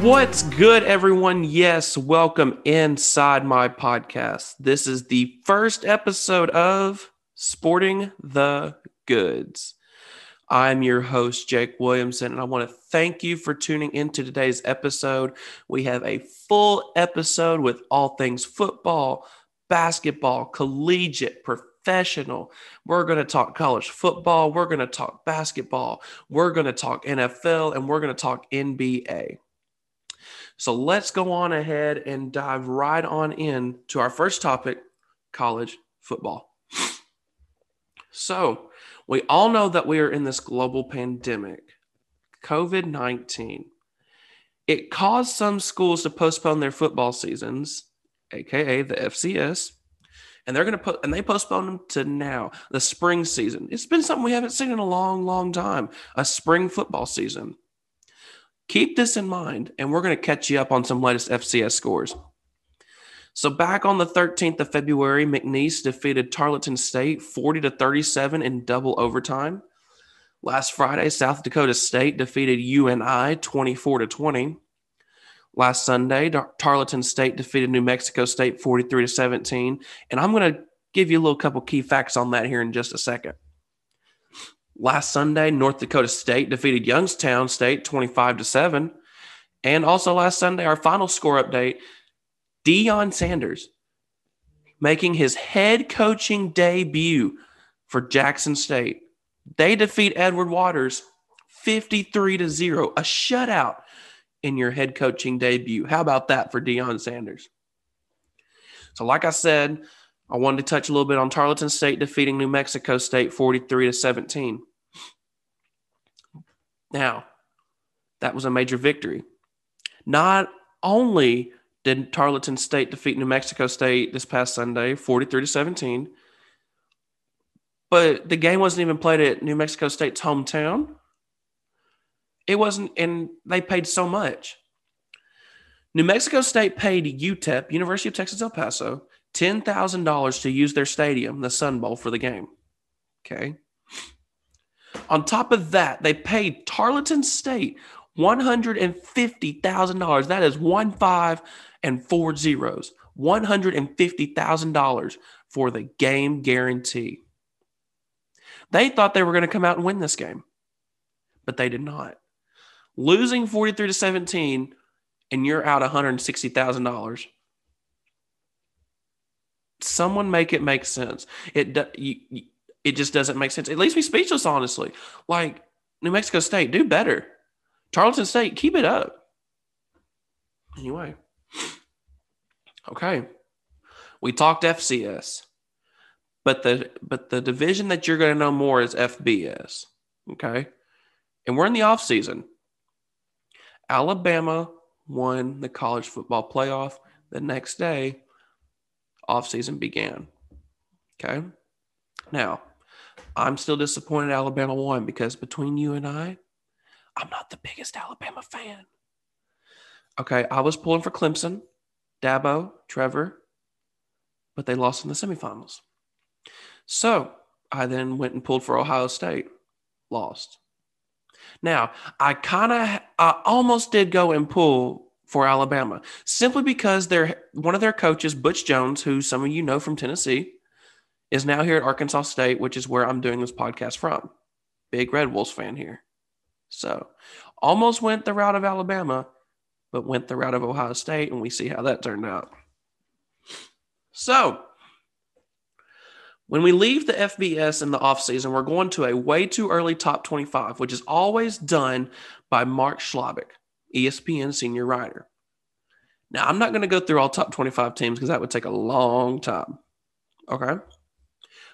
What's good, everyone? Yes, welcome inside my podcast. This is the first episode of Sporting the Goods. I'm your host, Jake Williamson, and I want to thank you for tuning into today's episode. We have a full episode with all things football, basketball, collegiate, professional. We're going to talk college football. We're going to talk basketball. We're going to talk NFL, and we're going to talk NBA. So let's go on ahead and dive right on in to our first topic college football. So, we all know that we are in this global pandemic, COVID 19. It caused some schools to postpone their football seasons, aka the FCS, and they're going to put and they postponed them to now, the spring season. It's been something we haven't seen in a long, long time, a spring football season. Keep this in mind, and we're going to catch you up on some latest FCS scores. So back on the 13th of February, McNeese defeated Tarleton State 40 to 37 in double overtime. Last Friday, South Dakota State defeated UNI 24 to 20. Last Sunday, Tarleton State defeated New Mexico State 43 to 17, and I'm going to give you a little couple key facts on that here in just a second. Last Sunday, North Dakota State defeated Youngstown State 25 to 7. And also last Sunday, our final score update, Deion Sanders making his head coaching debut for Jackson State. They defeat Edward Waters 53 to 0, a shutout in your head coaching debut. How about that for Deion Sanders? So, like I said, I wanted to touch a little bit on Tarleton State defeating New Mexico State 43 to 17. Now, that was a major victory. Not only did Tarleton State defeat New Mexico State this past Sunday, 43 to 17. But the game wasn't even played at New Mexico State's hometown. It wasn't, and they paid so much. New Mexico State paid UTEP, University of Texas El Paso, $10,000 to use their stadium, the Sun Bowl, for the game. Okay. On top of that, they paid Tarleton State $150,000. That is one five and four zeros. $150,000 for the game guarantee. They thought they were going to come out and win this game, but they did not. Losing 43 to 17 and you're out $160,000. Someone make it make sense. It you, it just doesn't make sense. It leaves me speechless, honestly. Like New Mexico State, do better. Tarleton State, keep it up. Anyway, okay. We talked FCS, but the but the division that you're going to know more is FBS. Okay, and we're in the off season. Alabama won the college football playoff. The next day, off season began. Okay, now I'm still disappointed Alabama won because between you and I, I'm not the biggest Alabama fan. Okay, I was pulling for Clemson, Dabo, Trevor, but they lost in the semifinals. So I then went and pulled for Ohio State, lost. Now, I kind of, I almost did go and pull for Alabama simply because they're one of their coaches, Butch Jones, who some of you know from Tennessee, is now here at Arkansas State, which is where I'm doing this podcast from. Big Red Wolves fan here. So almost went the route of Alabama, but went the route of Ohio State, and we see how that turned out. So when we leave the FBS in the offseason, we're going to a way too early top 25, which is always done by Mark Schlabach, ESPN senior writer. Now, I'm not going to go through all top 25 teams because that would take a long time. Okay.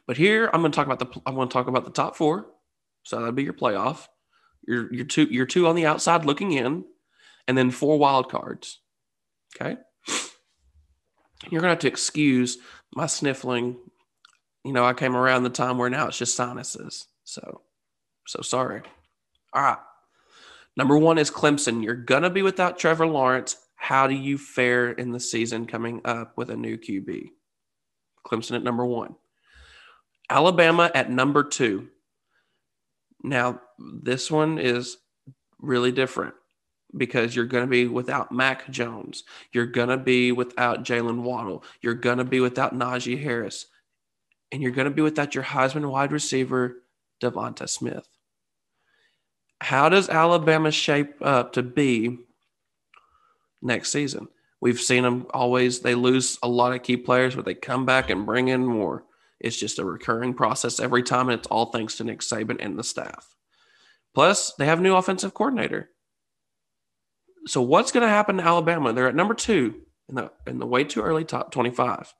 But here I'm going to talk about the I'm going to talk about the top four. So that'd be your playoff. Your your two your two on the outside looking in, and then four wild cards. Okay. You're gonna have to excuse my sniffling. You know, I came around the time where now it's just sinuses. So so sorry. All right. Number one is Clemson. You're gonna be without Trevor Lawrence. How do you fare in the season coming up with a new QB? Clemson at number one. Alabama at number two. Now, this one is really different because you're going to be without Mac Jones. You're going to be without Jaylen Waddle. You're going to be without Najee Harris. And you're going to be without your Heisman wide receiver, DeVonta Smith. How does Alabama shape up to be next season? We've seen them always, they lose a lot of key players, but they come back and bring in more. It's just a recurring process every time, and it's all thanks to Nick Saban and the staff. Plus, they have a new offensive coordinator. So, what's going to happen to Alabama? They're at number two in the in the way too early top twenty-five.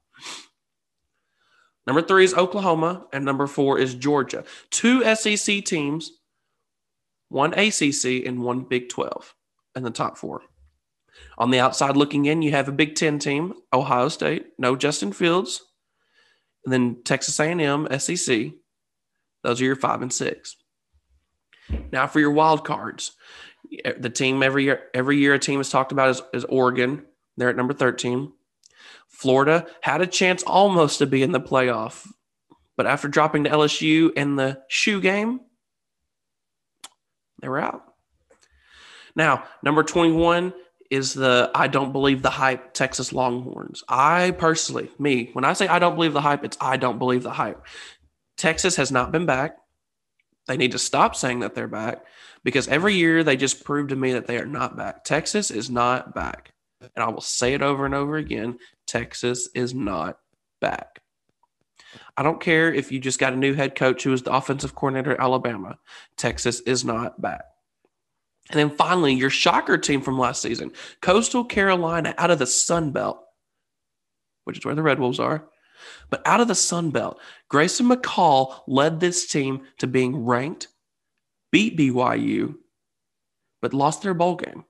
Number three is Oklahoma, and number four is Georgia. Two SEC teams, one ACC, and one Big 12 in the top four. On the outside looking in, you have a Big 10 team, Ohio State, no Justin Fields, and then Texas A&M, SEC. Those are your five and six. Now for your wild cards, the team every year, every year a team is talked about is, is Oregon. They're at number 13. Florida had a chance almost to be in the playoff, but after dropping to LSU in the shoe game, they were out. Now, number 21 is the I don't believe the hype Texas Longhorns. I personally, me, when I say I don't believe the hype, it's I don't believe the hype. Texas has not been back. They need to stop saying that they're back because every year they just prove to me that they are not back. Texas is not back. And I will say it over and over again Texas is not back. I don't care if you just got a new head coach who is the offensive coordinator at Alabama. Texas is not back. And then finally, your shocker team from last season, Coastal Carolina out of the Sun Belt, which is where the Red Wolves are. But out of the Sun Belt, Grayson McCall led this team to being ranked, beat BYU, but lost their bowl game.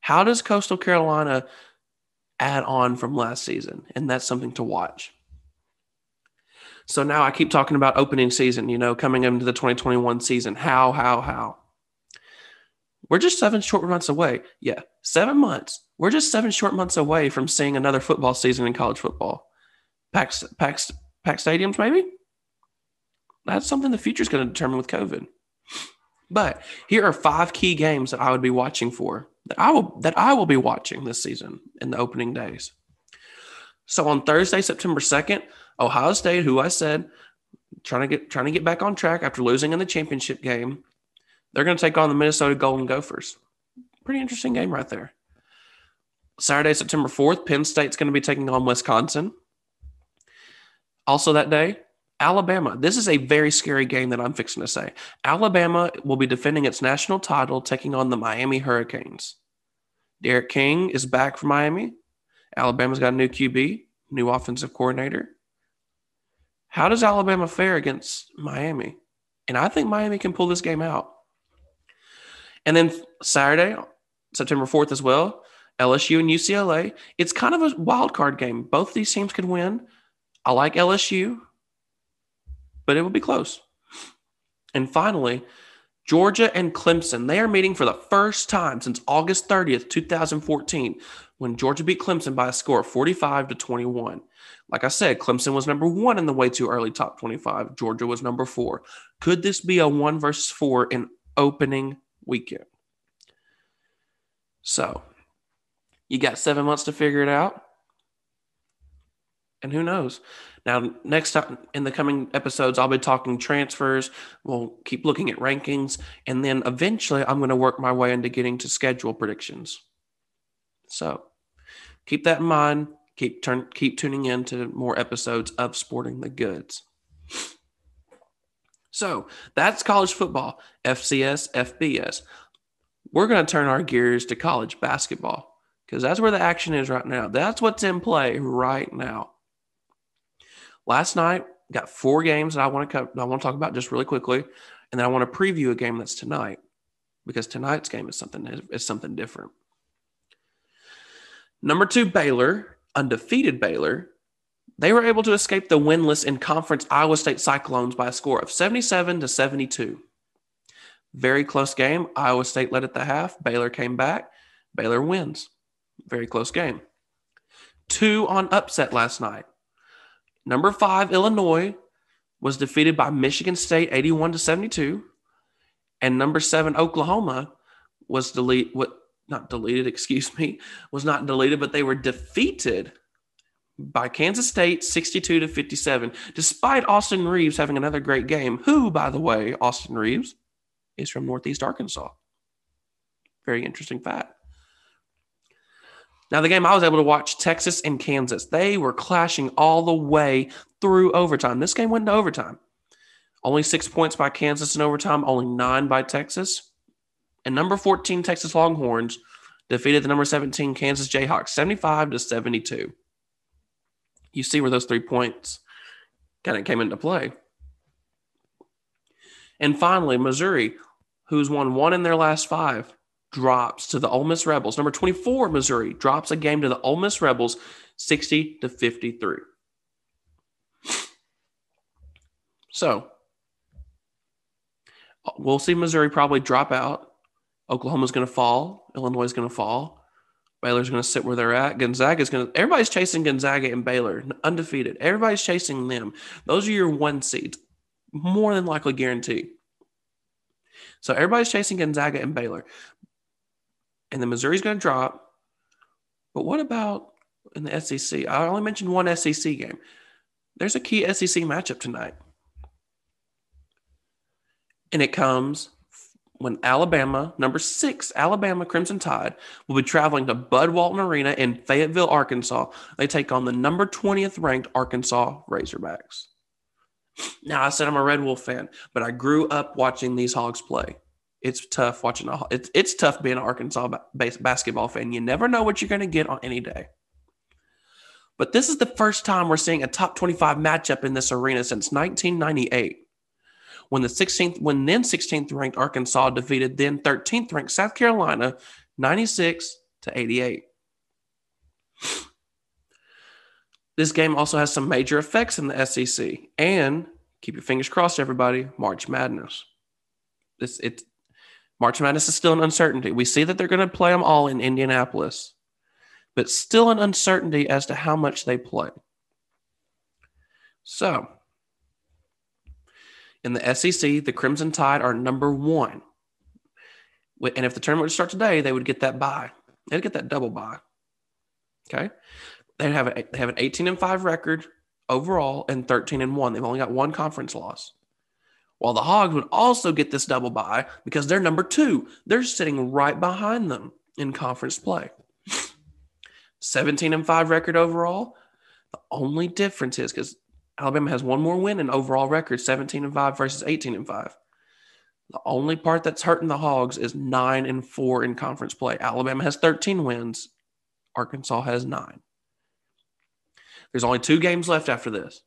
How does Coastal Carolina add on from last season? And that's something to watch. So now I keep talking about opening season, you know, coming into the 2021 season. How, how, how? We're just seven short months away. Yeah, seven months. We're just seven short months away from seeing another football season in college football. Packed, packed, packed stadiums, maybe? That's something the future is going to determine with COVID. But here are five key games that I would be watching for that I will that I will be watching this season in the opening days. So on Thursday, September 2nd, Ohio State, who I said trying to get trying to get back on track after losing in the championship game, they're going to take on the Minnesota Golden Gophers. Pretty interesting game right there. Saturday, September 4th, Penn State's going to be taking on Wisconsin. Also that day, Alabama. This is a very scary game that I'm fixing to say. Alabama will be defending its national title, taking on the Miami Hurricanes. D'Eriq King is back for Miami. Alabama's got a new QB, new offensive coordinator. How does Alabama fare against Miami? And I think Miami can pull this game out. And then Saturday, September 4th as well, LSU and UCLA. It's kind of a wild card game. Both these teams could win. I like LSU, but it will be close. And finally, Georgia and Clemson. They are meeting for the first time since August 30th, 2014, when Georgia beat Clemson by a score of 45 to 21. Like I said, Clemson was number one in the way too early top 25. Georgia was number four. Could this be a one versus four in opening weekend. So you got seven months to figure it out. And who knows? Now, next time in the coming episodes, I'll be talking transfers. We'll keep looking at rankings. And then eventually, I'm going to work my way into getting to schedule predictions. So keep that in mind. Keep, turn, keep tuning in to more episodes of Sporting the Goods. So that's college football, FCS, FBS. We're going to turn our gears to college basketball because that's where the action is right now. That's what's in play right now. Last night, got four games that I want to I want to talk about just really quickly, and then I want to preview a game that's tonight because tonight's game is something is something different. Number two, Baylor, undefeated Baylor, they were able to escape the winless in conference Iowa State Cyclones by a score of 77 to 72. Very close game. Iowa State led at the half. Baylor came back. Baylor wins. Very close game. Two on upset last night. Number five, Illinois, was defeated by Michigan State 81 to 72. And number seven, Oklahoma, was delete, not deleted, excuse me, was not deleted, but they were defeated by Kansas State 62 to 57, despite Austin Reaves having another great game. Who, by the way, Austin Reaves is from Northeast Arkansas. Very interesting fact. Now, the game I was able to watch Texas and Kansas, they were clashing all the way through overtime. This game went to overtime. Only six points by Kansas in overtime, only nine by Texas. And number 14, Texas Longhorns defeated the number 17 Kansas Jayhawks 75 to 72. You see where those three points kind of came into play. And finally, Missouri, who's won one in their last five, drops to the Ole Miss Rebels. Number 24, Missouri, drops a game to the Ole Miss Rebels 60 to 53. So we'll see Missouri probably drop out. Oklahoma's going to fall. Illinois is going to fall. Baylor's going to sit where they're at. Gonzaga is going to. Everybody's chasing Gonzaga and Baylor, undefeated. Everybody's chasing them. Those are your one seeds, more than likely guaranteed. So everybody's chasing Gonzaga and Baylor and then Missouri's going to drop. But what about in the SEC? I only mentioned one SEC game. There's a key SEC matchup tonight. And it comes when Alabama, number six, Alabama Crimson Tide, will be traveling to Bud Walton Arena in Fayetteville, Arkansas. They take on the number 20th ranked Arkansas Razorbacks. Now, I said I'm a Red Wolf fan, but I grew up watching these Hogs play it's tough watching a it's it's tough being an Arkansas based basketball fan. You never know what you're going to get on any day. But this is the first time we're seeing a top 25 matchup in this arena since 1998. When the 16th when then 16th ranked Arkansas defeated then 13th ranked South Carolina 96 to 88. This game also has some major effects in the SEC and keep your fingers crossed everybody, March Madness. This it's March Madness is still an uncertainty. We see that they're going to play them all in Indianapolis, but still an uncertainty as to how much they play. So, in the SEC, the Crimson Tide are number one. And if the tournament would start today, they would get that bye. They'd get that double bye. Okay. They have, a, they have an 18 and 5 record overall and 13 and 1. They've only got one conference loss. While the Hogs would also get this double bye because they're number two. They're sitting right behind them in conference play. 17 and 5 record overall. The only difference is because Alabama has one more win in overall record 17 and 5 versus 18 and 5. The only part that's hurting the Hogs is 9 and 4 in conference play. Alabama has 13 wins, Arkansas has 9. There's only two games left after this.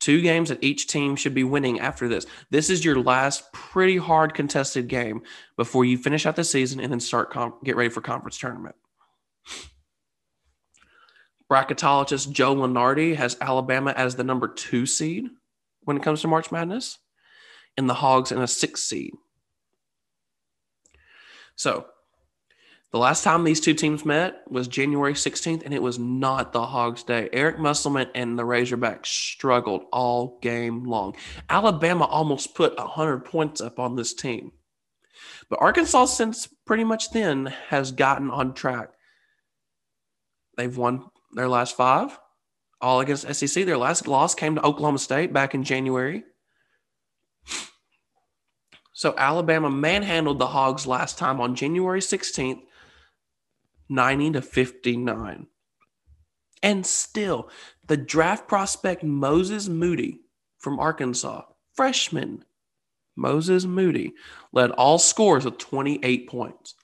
Two games that each team should be winning after this. This is your last pretty hard contested game before you finish out the season and then start com- get ready for conference tournament. Bracketologist Joe Lunardi has Alabama as the number two seed when it comes to March Madness, and the Hogs in a six seed. So the last time these two teams met was January 16th, and it was not the Hogs' day. Eric Musselman and the Razorbacks struggled all game long. Alabama almost put 100 points up on this team. But Arkansas, since pretty much then, has gotten on track. They've won their last five, all against SEC. Their last loss came to Oklahoma State back in January. So Alabama manhandled the Hogs last time on January 16th 90 to 59. And still, the draft prospect Moses Moody from Arkansas, freshman Moses Moody, led all scores with 28 points.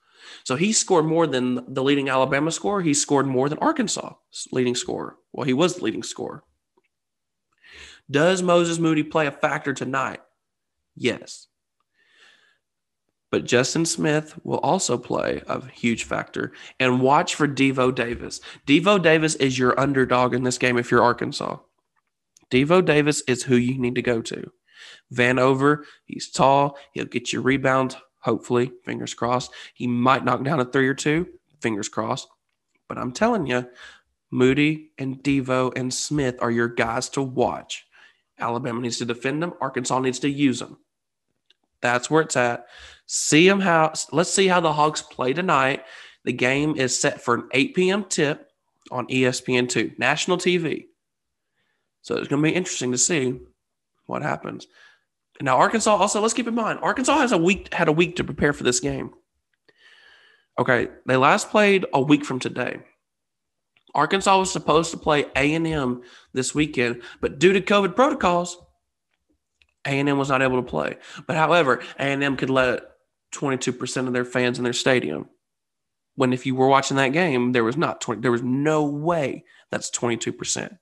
So he scored more than the leading Alabama scorer. He scored more than Arkansas leading scorer. Well, he was the leading scorer. Does Moses Moody play a factor tonight? Yes but Justin Smith will also play a huge factor. And watch for Devo Davis. Devo Davis is your underdog in this game if you're Arkansas. Devo Davis is who you need to go to. Vanover, he's tall. He'll get you rebounds, hopefully, fingers crossed. He might knock down a three or two, fingers crossed. But I'm telling you, Moody and Devo and Smith are your guys to watch. Alabama needs to defend them. Arkansas needs to use them. That's where it's at. See them how. Let's see how the Hogs play tonight. The game is set for an 8 p.m. tip on ESPN2, national TV. So it's going to be interesting to see what happens. Now Arkansas also let's keep in mind Arkansas has a week had a week to prepare for this game. Okay, they last played a week from today. Arkansas was supposed to play A&M this weekend, but due to COVID protocols, A&M was not able to play. But however, A&M could let 22% of their fans in their stadium. When if you were watching that game, there was not 20 there was no way that's 22%.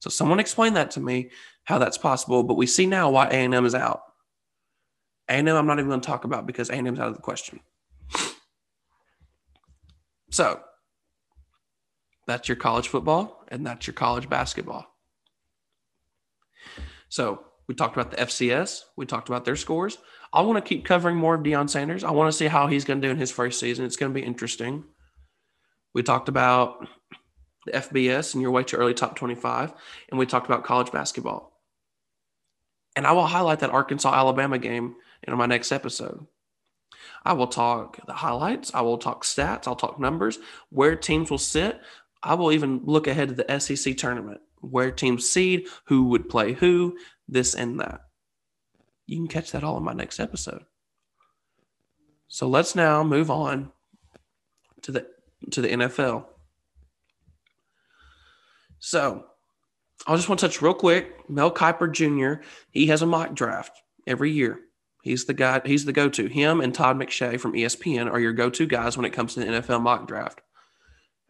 So someone explain that to me how that's possible, but we see now why A&M is out. A&M I'm not even going to talk about because A&M's out of the question. So, that's your college football and that's your college basketball. So, we talked about the FCS, we talked about their scores. I want to keep covering more of Deion Sanders. I want to see how he's going to do in his first season. It's going to be interesting. We talked about the FBS and your way to early top 25, and we talked about college basketball. And I will highlight that Arkansas Alabama game in my next episode. I will talk the highlights, I will talk stats, I'll talk numbers, where teams will sit. I will even look ahead to the SEC tournament, where teams seed, who would play who, this and that. You can catch that all in my next episode. So let's now move on to the to the NFL. So I just want to touch real quick. Mel Kiper Jr. He has a mock draft every year. He's the guy. He's the go-to. Him and Todd McShay from ESPN are your go-to guys when it comes to the NFL mock draft.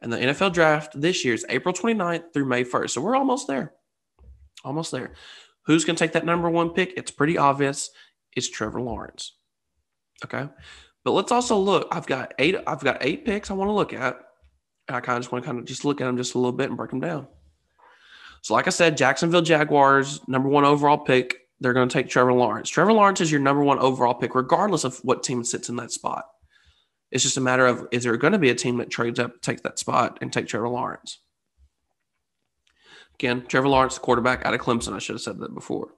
And the NFL draft this year is April 29th through May 1st. So we're almost there. Almost there. Who's going to take that number one pick? It's pretty obvious. It's Trevor Lawrence. Okay. But let's also look. I've got eight. I've got eight picks I want to look at. And I kind of just want to kind of just look at them just a little bit and break them down. So, like I said, Jacksonville Jaguars, number one overall pick. They're going to take Trevor Lawrence. Trevor Lawrence is your number one overall pick, regardless of what team sits in that spot. It's just a matter of is there going to be a team that trades up, take that spot, and take Trevor Lawrence? Again, Trevor Lawrence, quarterback out of Clemson. I should have said that before.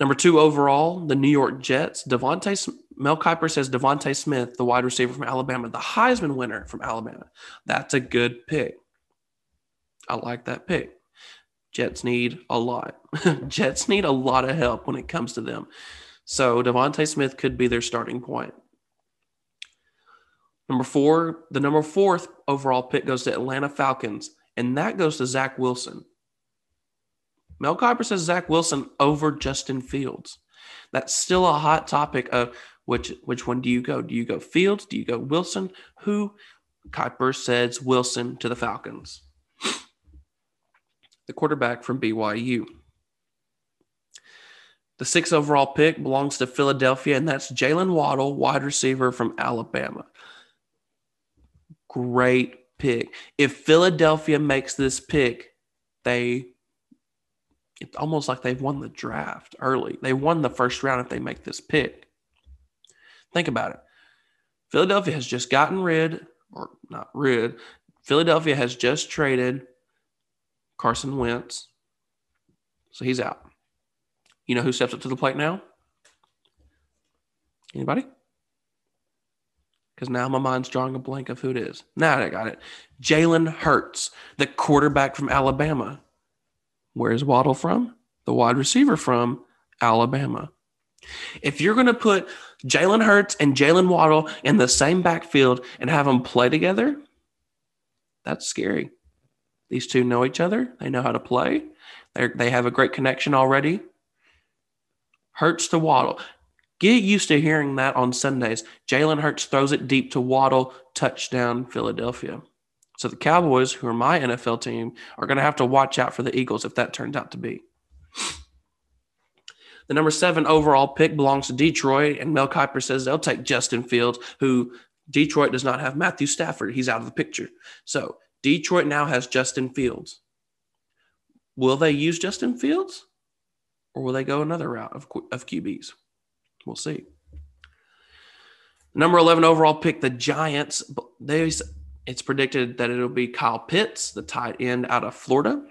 Number two overall, the New York Jets. DeVonta Mel Kiper says DeVonta Smith, the wide receiver from Alabama, the Heisman winner from Alabama. That's a good pick. I like that pick. Jets need a lot. Jets need a lot of help when it comes to them. So DeVonta Smith could be their starting point. Number four, the number fourth overall pick goes to Atlanta Falcons, and that goes to Zach Wilson. Mel Kiper says Zach Wilson over Justin Fields. That's still a hot topic of which which one do you go? Do you go Fields? Do you go Wilson? Who? Kiper says Wilson to the Falcons the quarterback from BYU. The sixth overall pick belongs to Philadelphia, and that's Jaylen Waddle, wide receiver from Alabama. Great pick. If Philadelphia makes this pick, they it's almost like they've won the draft early. They won the first round if they make this pick. Think about it. Philadelphia has just gotten rid, or not rid, Philadelphia has just traded Carson Wentz. So he's out. You know who steps up to the plate now? Anybody? Because now my mind's drawing a blank of who it is. Now I got it. Jalen Hurts, the quarterback from Alabama. Where's Waddle from? The wide receiver from Alabama. If you're going to put Jalen Hurts and Jaylen Waddle in the same backfield and have them play together, that's scary. These two know each other. They know how to play. They they have a great connection already. Hurts to Waddle. Get used to hearing that on Sundays. Jalen Hurts throws it deep to Waddle, touchdown Philadelphia. So the Cowboys, who are my NFL team, are going to have to watch out for the Eagles if that turns out to be. The number seven overall pick belongs to Detroit, and Mel Kiper says they'll take Justin Fields, who Detroit does not have Matthew Stafford. He's out of the picture. So Detroit now has Justin Fields. Will they use Justin Fields or will they go another route of, of QBs? We'll see. Number 11 overall pick, the Giants. They, it's predicted that it'll be Kyle Pitts, the tight end out of Florida.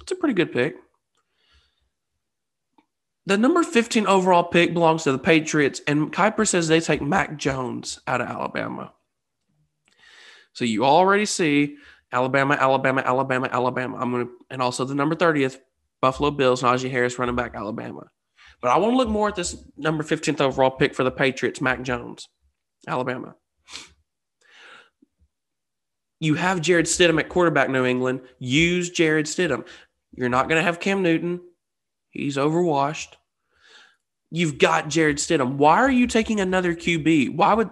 It's a pretty good pick. The number 15 overall pick belongs to the Patriots, and Kiper says they take Mac Jones out of Alabama. So you already see Alabama, Alabama, Alabama, Alabama. I'm gonna and also the number 30th, Buffalo Bills, Najee Harris running back, Alabama. But I want to look more at this number 15th overall pick for the Patriots, Mac Jones, Alabama. You have Jarrett Stidham at quarterback, New England. Use Jarrett Stidham. You're not going to have Cam Newton. He's overwashed. You've got Jarrett Stidham. Why are you taking another QB? Why would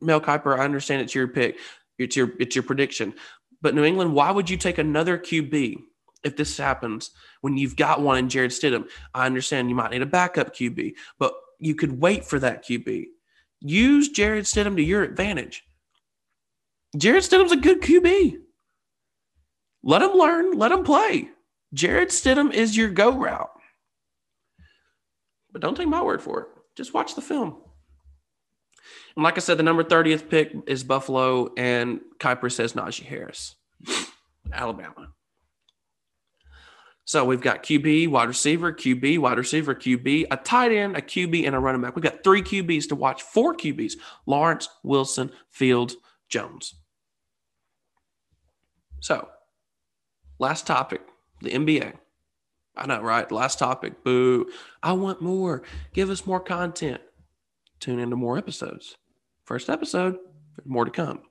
Mel Kiper? I understand it's your pick. It's your it's your prediction. But New England, why would you take another QB if this happens when you've got one in Jarrett Stidham? I understand you might need a backup QB, but you could wait for that QB. Use Jarrett Stidham to your advantage. Jarrett Stidham's a good QB. Let him learn, let him play. Jarrett Stidham is your go route. But don't take my word for it. Just watch the film. And like I said, the number 30th pick is Buffalo, and Kiper says Najee Harris, Alabama. So we've got QB, wide receiver, QB, wide receiver, QB, a tight end, a QB, and a running back. We've got three QBs to watch, four QBs Lawrence, Wilson, Fields, Jones. So, last topic the NBA. I know, right? Last topic. Boo. I want more. Give us more content. Tune into more episodes. First episode, more to come.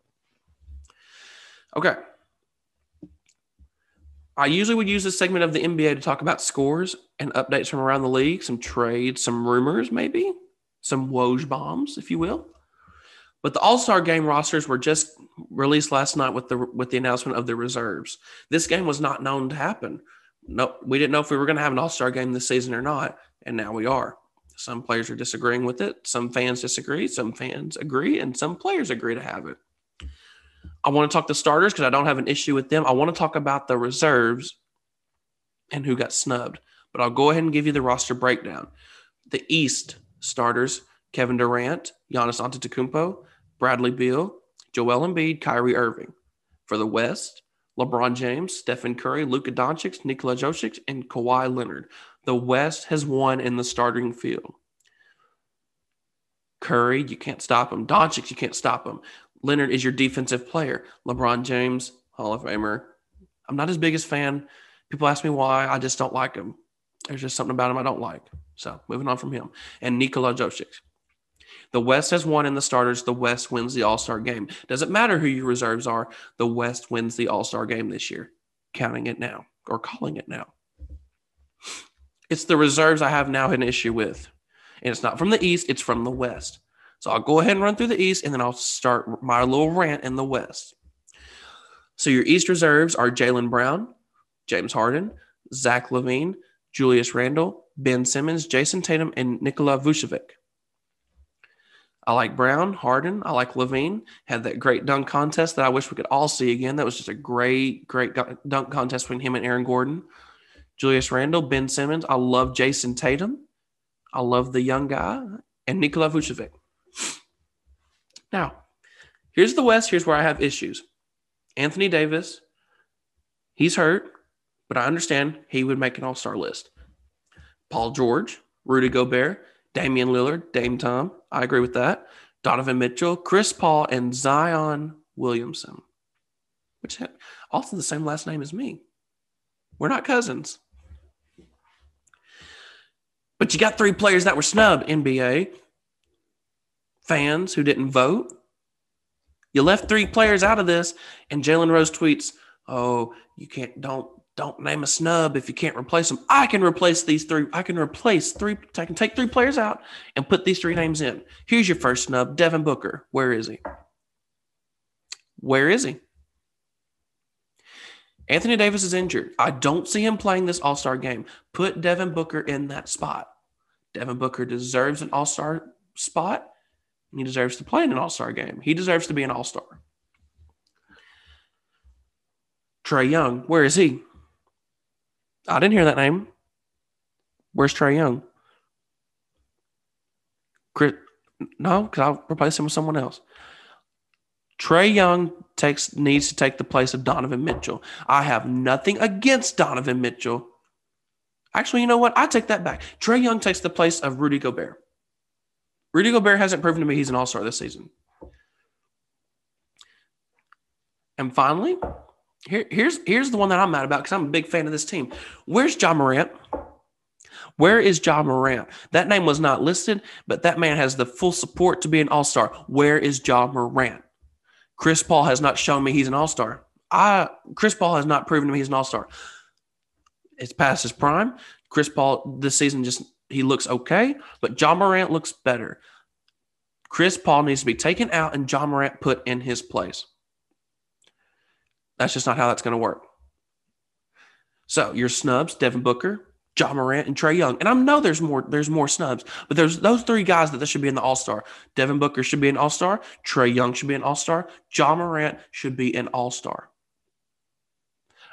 Okay. I usually would use this segment of the NBA to talk about scores and updates from around the league, some trades, some rumors, maybe some Woj bombs, if you will. But the All Star Game rosters were just released last night with the with the announcement of the reserves. This game was not known to happen. No, we didn't know if we were going to have an All Star game this season or not, and now we are. Some players are disagreeing with it. Some fans disagree. Some fans agree, and some players agree to have it. I want to talk the starters because I don't have an issue with them. I want to talk about the reserves and who got snubbed. But I'll go ahead and give you the roster breakdown. The East starters: Kevin Durant, Giannis Antetokounmpo, Bradley Beal, Joel Embiid, Kyrie Irving. For the West, LeBron James, Stephen Curry, Luka Doncic, Nikola Jokic, and Kawhi Leonard. The West has won in the starting field. Curry, you can't stop him. Doncic, you can't stop him. Leonard is your defensive player. LeBron James, Hall of Famer. I'm not his biggest fan. People ask me why. I just don't like him. There's just something about him I don't like. So moving on from him. And Nikola Jokic. The West has won in the starters. The West wins the All Star game. Doesn't matter who your reserves are. The West wins the All Star game this year. Counting it now or calling it now. It's the reserves I have now an issue with. And it's not from the East, it's from the West. So I'll go ahead and run through the East and then I'll start my little rant in the West. So your East reserves are Jaylen Brown, James Harden, Zach LaVine, Julius Randle, Ben Simmons, Jayson Tatum, and Nikola Vucevic. I like Brown, Harden. I like LaVine. Had that great dunk contest that I wish we could all see again. That was just a great, great dunk contest between him and Aaron Gordon. Julius Randle, Ben Simmons. I love Jayson Tatum. I love the young guy and Nikola Vucevic. Now, here's the West. Here's where I have issues. Anthony Davis, he's hurt, but I understand he would make an all star list. Paul George, Rudy Gobert, Damian Lillard, Dame Time. I agree with that. Donovan Mitchell, Chris Paul, and Zion Williamson, which also the same last name as me. We're not cousins. But you got three players that were snubbed, NBA. Fans who didn't vote. You left three players out of this, and Jalen Rose tweets, Oh, you can't, don't don't name a snub if you can't replace them. I can replace these three. I can replace three. I can take three players out and put these three names in. Here's your first snub Devin Booker. Where is he? Where is he? Anthony Davis is injured. I don't see him playing this All Star game. Put Devin Booker in that spot. Devin Booker deserves an All Star spot. He deserves to play in an All Star game. He deserves to be an All Star. Trae Young, where is he? I didn't hear that name. Where's Trae Young? Chris, no, because I'll replace him with someone else. Trae Young takes needs to take the place of Donovan Mitchell. I have nothing against Donovan Mitchell. Actually, you know what? I take that back. Trae Young takes the place of Rudy Gobert. Rudy Gobert hasn't proven to me he's an all star this season. And finally, here, here's here's the one that I'm mad about because I'm a big fan of this team. Where's Ja Morant? Where is Ja Morant? That name was not listed, but that man has the full support to be an all star. Where is Ja Morant? Chris Paul has not shown me he's an all star. I Chris Paul has not proven to me he's an all star. It's past his prime. Chris Paul this season just he looks okay, but Ja Morant looks better. Chris Paul needs to be taken out and Ja Morant put in his place. That's just not how that's going to work. So your snubs, Devin Booker, Ja Morant, and Trae Young. And I know there's more, there's more snubs, but there's those three guys that this should be in the All-Star. Devin Booker should be an All-Star, Trae Young should be an All-Star, Ja Morant should be an All-Star.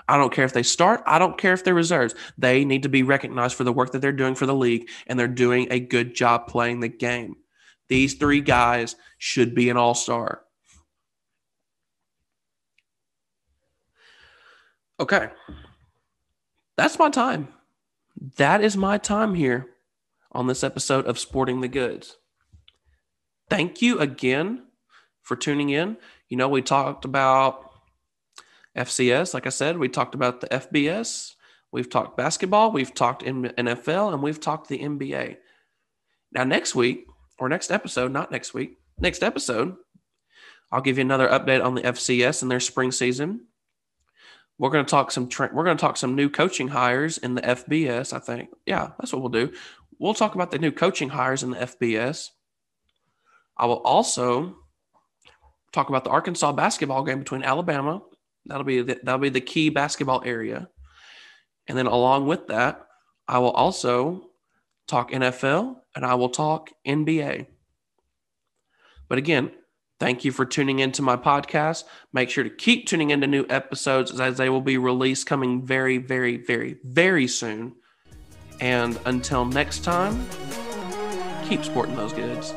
I don't care if they start. I don't care if they're reserves. They need to be recognized for the work that they're doing for the league, and they're doing a good job playing the game. These three guys should be an all star. Okay. That's my time. That is my time here on this episode of Sporting the Goods. Thank you again for tuning in. You know, we talked about FCS, like I said, we talked about the FBS, we've talked basketball, we've talked NFL, and we've talked the NBA. Now, next week, or next episode, not next week, next episode, I'll give you another update on the FCS and their spring season. We're going to talk some. Tra- we're going to talk some new coaching hires in the FBS. I think, yeah, that's what we'll do. We'll talk about the new coaching hires in the FBS. I will also talk about the Arkansas basketball game between Alabama. That'll be the, that'll be the key basketball area, and then along with that, I will also talk NFL and I will talk NBA. But again, thank you for tuning into my podcast. Make sure to keep tuning into new episodes as they will be released coming very, very, very, very soon. And until next time, keep sporting those goods.